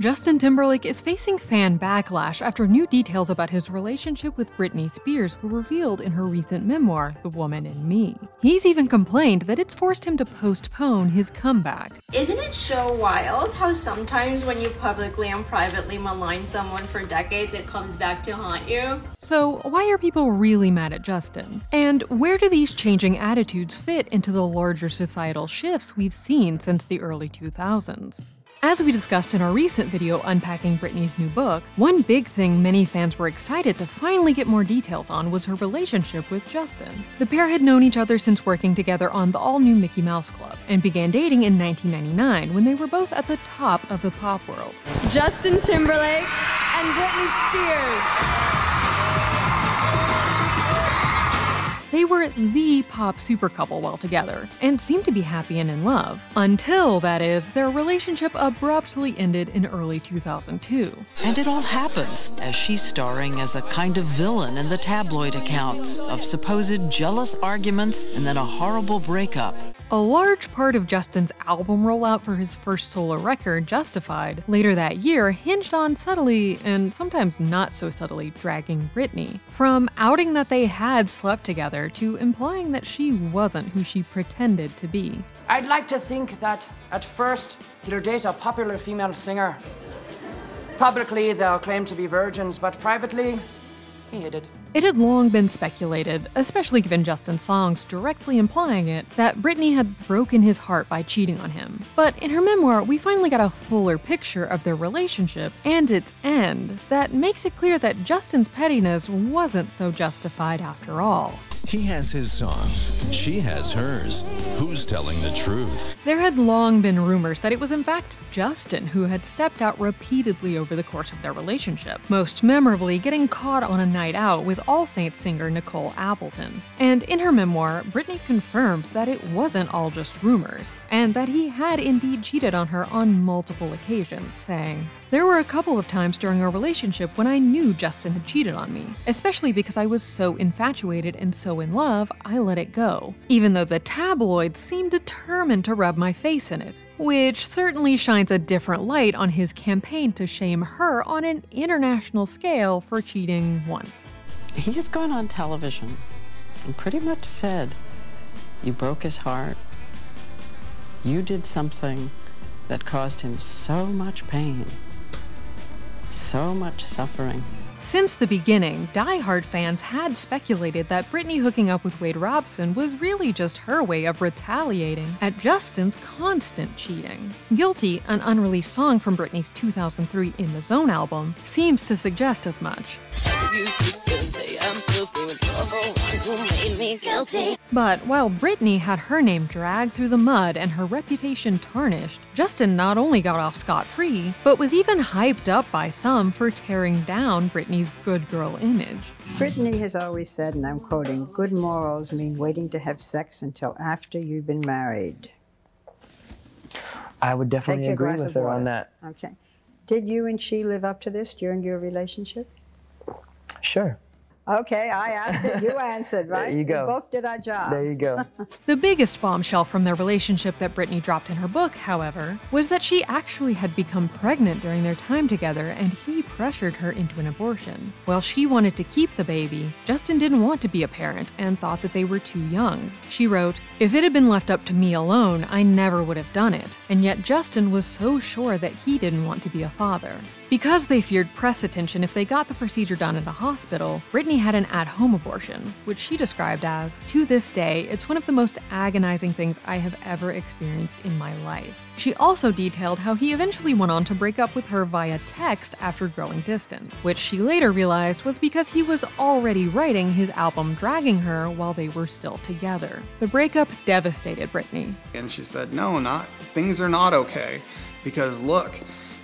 Justin Timberlake is facing fan backlash after new details about his relationship with Britney Spears were revealed in her recent memoir, The Woman in Me. He's even complained that it's forced him to postpone his comeback. Isn't it so wild how sometimes when you publicly and privately malign someone for decades, it comes back to haunt you? So, why are people really mad at Justin? And where do these changing attitudes fit into the larger societal shifts we've seen since the early 2000s? As we discussed in our recent video unpacking Britney's new book, one big thing many fans were excited to finally get more details on was her relationship with Justin. The pair had known each other since working together on the all new Mickey Mouse Club and began dating in 1999 when they were both at the top of the pop world. Justin Timberlake and Britney Spears. They were the pop super couple while together, and seemed to be happy and in love. Until, that is, their relationship abruptly ended in early 2002. And it all happens as she's starring as a kind of villain in the tabloid accounts of supposed jealous arguments and then a horrible breakup. A large part of Justin's album rollout for his first solo record, Justified, later that year hinged on subtly, and sometimes not so subtly, dragging Britney. From outing that they had slept together to implying that she wasn't who she pretended to be. I'd like to think that at first he'll date a popular female singer. Publicly, they'll claim to be virgins, but privately, he hid it. It had long been speculated, especially given Justin's songs directly implying it, that Britney had broken his heart by cheating on him. But in her memoir, we finally got a fuller picture of their relationship and its end that makes it clear that Justin's pettiness wasn't so justified after all. He has his song. She has hers. Who's telling the truth? There had long been rumors that it was in fact Justin who had stepped out repeatedly over the course of their relationship, most memorably getting caught on a night out with All Saints singer Nicole Appleton. And in her memoir, Britney confirmed that it wasn't all just rumors, and that he had indeed cheated on her on multiple occasions, saying, there were a couple of times during our relationship when I knew Justin had cheated on me, especially because I was so infatuated and so in love, I let it go, even though the tabloids seemed determined to rub my face in it, which certainly shines a different light on his campaign to shame her on an international scale for cheating once. He has gone on television and pretty much said, You broke his heart. You did something that caused him so much pain so much suffering. Since the beginning, die-hard fans had speculated that Britney hooking up with Wade Robson was really just her way of retaliating at Justin's constant cheating. Guilty, an unreleased song from Britney's 2003 In the Zone album, seems to suggest as much. But while Britney had her name dragged through the mud and her reputation tarnished, Justin not only got off scot free, but was even hyped up by some for tearing down Britney's good girl image. Britney has always said, and I'm quoting, good morals mean waiting to have sex until after you've been married. I would definitely Take agree with her water. on that. Okay. Did you and she live up to this during your relationship? Sure. Okay, I asked it, you answered, right? There you go. We both did our job. There you go. The biggest bombshell from their relationship that Britney dropped in her book, however, was that she actually had become pregnant during their time together and he pressured her into an abortion. While she wanted to keep the baby, Justin didn't want to be a parent and thought that they were too young. She wrote, If it had been left up to me alone, I never would have done it. And yet Justin was so sure that he didn't want to be a father. Because they feared press attention if they got the procedure done at a hospital, Britney had an at home abortion, which she described as, To this day, it's one of the most agonizing things I have ever experienced in my life. She also detailed how he eventually went on to break up with her via text after growing distant, which she later realized was because he was already writing his album Dragging Her while they were still together. The breakup devastated Britney. And she said, No, not things are not okay. Because look,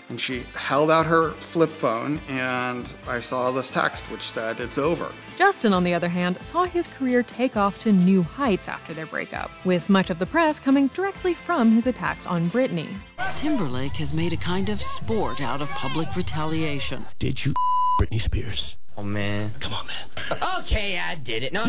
and she held out her flip phone, and I saw this text which said, It's over. Justin, on the other hand, saw his career take off to new heights after their breakup, with much of the press coming directly from his attacks on Britney. Timberlake has made a kind of sport out of public retaliation. Did you Britney Spears? Oh man. Come on, man. okay, I did it. No,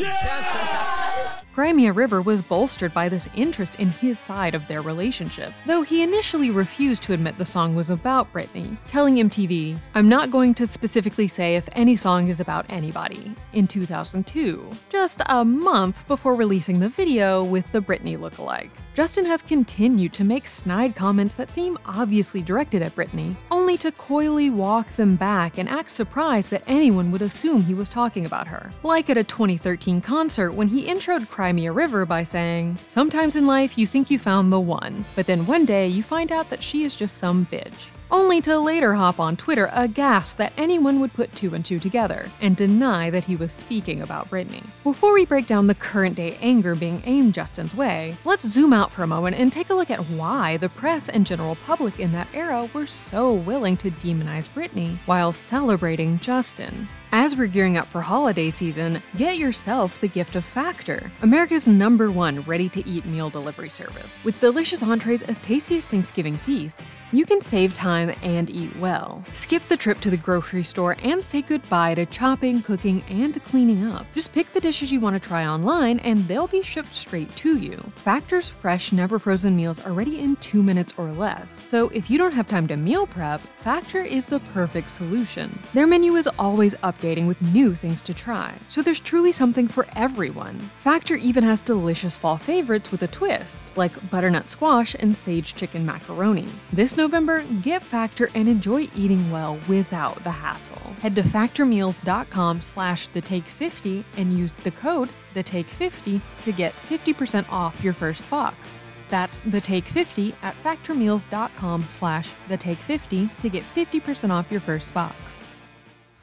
Cry Me River was bolstered by this interest in his side of their relationship, though he initially refused to admit the song was about Britney, telling MTV, I'm not going to specifically say if any song is about anybody, in 2002, just a month before releasing the video with the Britney lookalike. Justin has continued to make snide comments that seem obviously directed at Britney, only to coyly walk them back and act surprised that anyone would assume he was talking about her. Like at a 2013 concert when he introed Cry Me a River by saying, Sometimes in life you think you found the one, but then one day you find out that she is just some bitch only to later hop on Twitter aghast that anyone would put two and two together and deny that he was speaking about Britney. Before we break down the current day anger being aimed Justin's way, let's zoom out for a moment and take a look at why the press and general public in that era were so willing to demonize Britney while celebrating Justin. As we're gearing up for holiday season, get yourself the gift of Factor, America's number one ready to eat meal delivery service. With delicious entrees as tasty as Thanksgiving feasts, you can save time and eat well. Skip the trip to the grocery store and say goodbye to chopping, cooking, and cleaning up. Just pick the dishes you want to try online and they'll be shipped straight to you. Factor's fresh, never frozen meals are ready in two minutes or less. So if you don't have time to meal prep, Factor is the perfect solution. Their menu is always updated with new things to try, so there's truly something for everyone. Factor even has delicious fall favorites with a twist, like butternut squash and sage chicken macaroni. This November, get Factor and enjoy eating well without the hassle. Head to factormeals.com slash the take 50 and use the code the take 50 to get 50% off your first box. That's the take 50 at factormeals.com slash the take 50 to get 50% off your first box.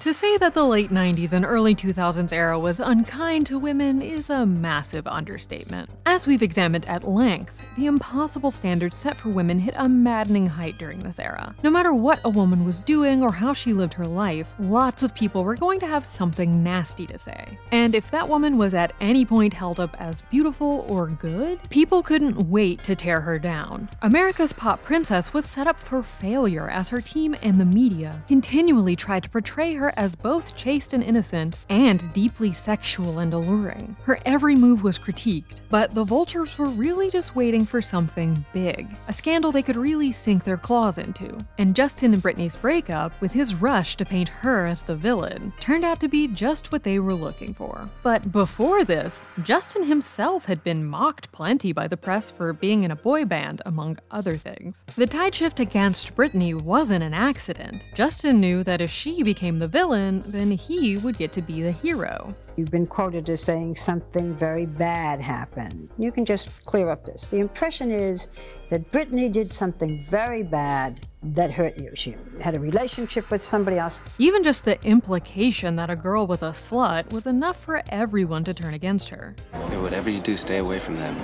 To say that the late 90s and early 2000s era was unkind to women is a massive understatement. As we've examined at length, the impossible standards set for women hit a maddening height during this era. No matter what a woman was doing or how she lived her life, lots of people were going to have something nasty to say. And if that woman was at any point held up as beautiful or good, people couldn't wait to tear her down. America's pop princess was set up for failure as her team and the media continually tried to portray her as both chaste and innocent, and deeply sexual and alluring. Her every move was critiqued, but the vultures were really just waiting for something big, a scandal they could really sink their claws into. And Justin and Britney's breakup, with his rush to paint her as the villain, turned out to be just what they were looking for. But before this, Justin himself had been mocked plenty by the press for being in a boy band, among other things. The tide shift against Britney wasn't an accident. Justin knew that if she became the villain, villain, then he would get to be the hero. You've been quoted as saying something very bad happened. You can just clear up this. The impression is that Britney did something very bad that hurt you. She had a relationship with somebody else. Even just the implication that a girl was a slut was enough for everyone to turn against her. Hey, whatever you do, stay away from them.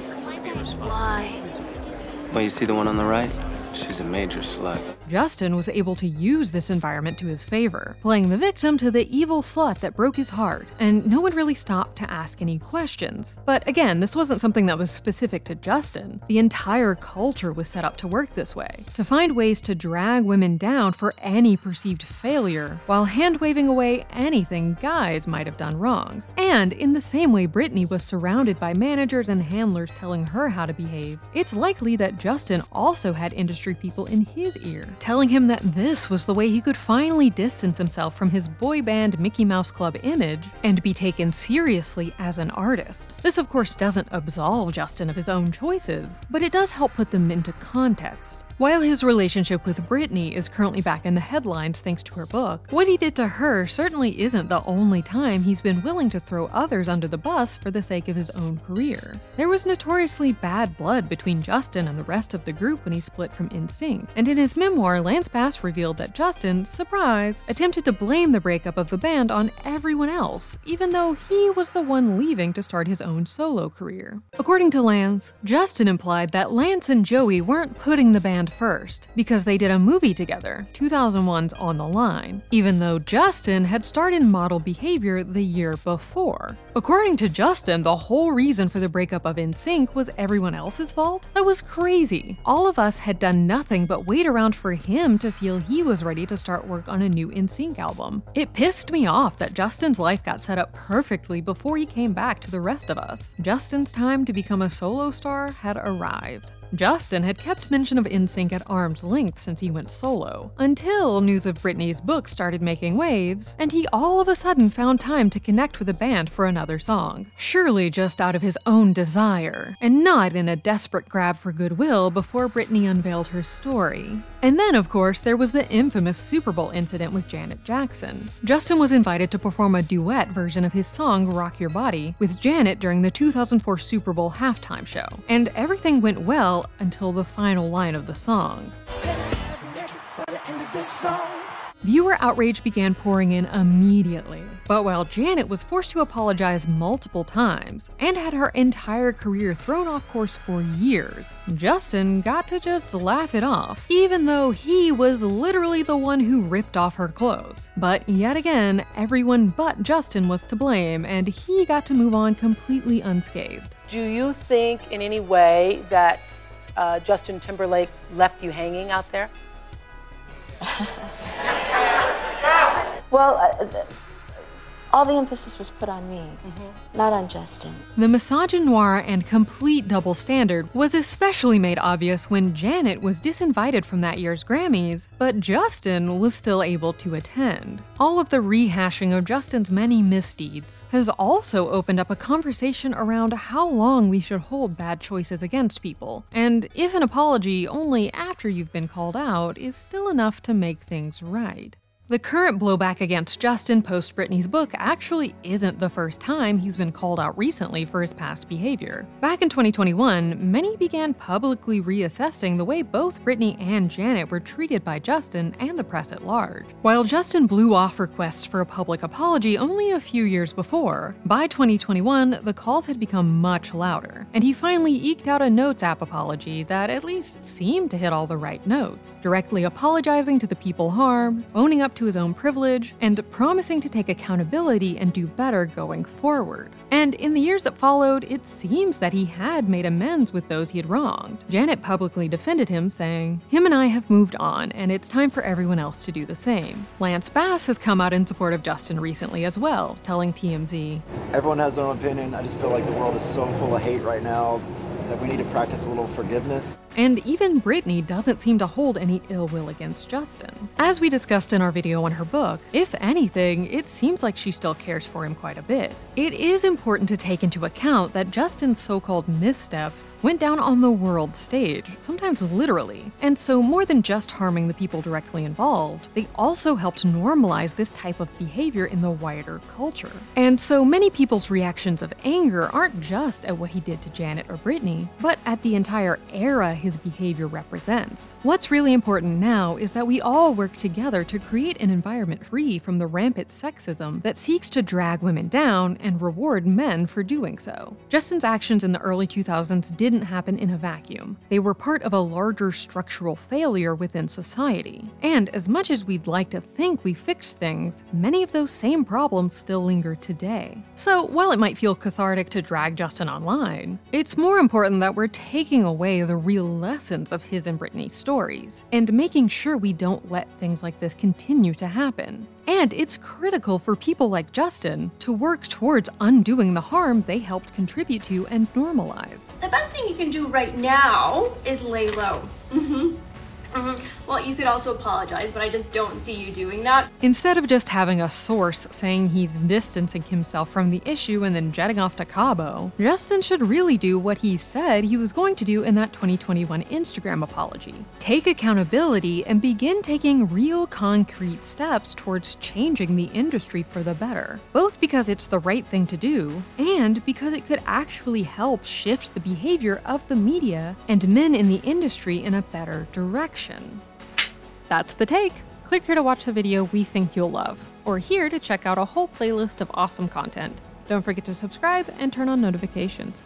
Why? Well, you see the one on the right? She's a major slut. Justin was able to use this environment to his favor, playing the victim to the evil slut that broke his heart, and no one really stopped to ask any questions. But again, this wasn't something that was specific to Justin. The entire culture was set up to work this way, to find ways to drag women down for any perceived failure, while hand waving away anything guys might have done wrong. And in the same way Britney was surrounded by managers and handlers telling her how to behave, it's likely that Justin also had industry people in his ear, telling him that this was the way he could finally distance himself from his boy band Mickey Mouse Club image and be taken seriously as an artist. This, of course, doesn't absolve Justin of his own choices, but it does help put them into context. While his relationship with Britney is currently back in the headlines thanks to her book, what he did to her certainly isn't the only time he's been willing to throw others under the bus for the sake of his own career. There was notoriously bad blood between Justin and the rest of the group when he split from NSYNC, and in his memoir, Lance Bass revealed that Justin, surprise, attempted to blame the breakup of the band on everyone else, even though he was the one leaving to start his own solo career. According to Lance, Justin implied that Lance and Joey weren't putting the band band first, because they did a movie together, 2001's On the Line, even though Justin had started model behavior the year before. According to Justin, the whole reason for the breakup of NSYNC was everyone else's fault? That was crazy. All of us had done nothing but wait around for him to feel he was ready to start work on a new NSYNC album. It pissed me off that Justin's life got set up perfectly before he came back to the rest of us. Justin's time to become a solo star had arrived. Justin had kept mention of NSYNC at arm's length since he went solo, until news of Britney's book started making waves, and he all of a sudden found time to connect with the band for another song. Surely just out of his own desire, and not in a desperate grab for goodwill before Britney unveiled her story. And then, of course, there was the infamous Super Bowl incident with Janet Jackson. Justin was invited to perform a duet version of his song Rock Your Body with Janet during the 2004 Super Bowl halftime show, and everything went well until the final line of the song. Viewer outrage began pouring in immediately. But while Janet was forced to apologize multiple times and had her entire career thrown off course for years, Justin got to just laugh it off, even though he was literally the one who ripped off her clothes. But yet again, everyone but Justin was to blame, and he got to move on completely unscathed. Do you think in any way that uh, Justin Timberlake left you hanging out there? well, uh, all the emphasis was put on me, mm-hmm. not on Justin. The misogynoir and complete double standard was especially made obvious when Janet was disinvited from that year's Grammys, but Justin was still able to attend. All of the rehashing of Justin's many misdeeds has also opened up a conversation around how long we should hold bad choices against people, and if an apology only after you've been called out is still enough to make things right. The current blowback against Justin post Britney's book actually isn't the first time he's been called out recently for his past behavior. Back in 2021, many began publicly reassessing the way both Britney and Janet were treated by Justin and the press at large. While Justin blew off requests for a public apology only a few years before, by 2021, the calls had become much louder, and he finally eked out a Notes app apology that at least seemed to hit all the right notes, directly apologizing to the people harmed, owning up to his own privilege, and promising to take accountability and do better going forward. And in the years that followed, it seems that he had made amends with those he had wronged. Janet publicly defended him, saying, Him and I have moved on, and it's time for everyone else to do the same. Lance Bass has come out in support of Justin recently as well, telling TMZ, Everyone has their own opinion. I just feel like the world is so full of hate right now that we need to practice a little forgiveness. And even Britney doesn't seem to hold any ill will against Justin. As we discussed in our video on her book, if anything, it seems like she still cares for him quite a bit. It is important to take into account that Justin's so called missteps went down on the world stage, sometimes literally. And so, more than just harming the people directly involved, they also helped normalize this type of behavior in the wider culture. And so, many people's reactions of anger aren't just at what he did to Janet or Britney, but at the entire era his behavior represents. What's really important now is that we all work together to create an environment free from the rampant sexism that seeks to drag women down and reward men for doing so. Justin's actions in the early 2000s didn't happen in a vacuum. They were part of a larger structural failure within society. And as much as we'd like to think we fixed things, many of those same problems still linger today. So while it might feel cathartic to drag Justin online, it's more important that we're taking away the real lessons of his and Britney's stories, and making sure we don't let things like this continue to happen. And it's critical for people like Justin to work towards undoing the harm they helped contribute to and normalize. The best thing you can do right now is lay low. Mm-hmm. Mm-hmm. Well, you could also apologize, but I just don't see you doing that. Instead of just having a source saying he's distancing himself from the issue and then jetting off to Cabo, Justin should really do what he said he was going to do in that 2021 Instagram apology take accountability and begin taking real concrete steps towards changing the industry for the better, both because it's the right thing to do and because it could actually help shift the behavior of the media and men in the industry in a better direction action. That's the take. Click here to watch the video we think you'll love, or here to check out a whole playlist of awesome content. Don't forget to subscribe and turn on notifications.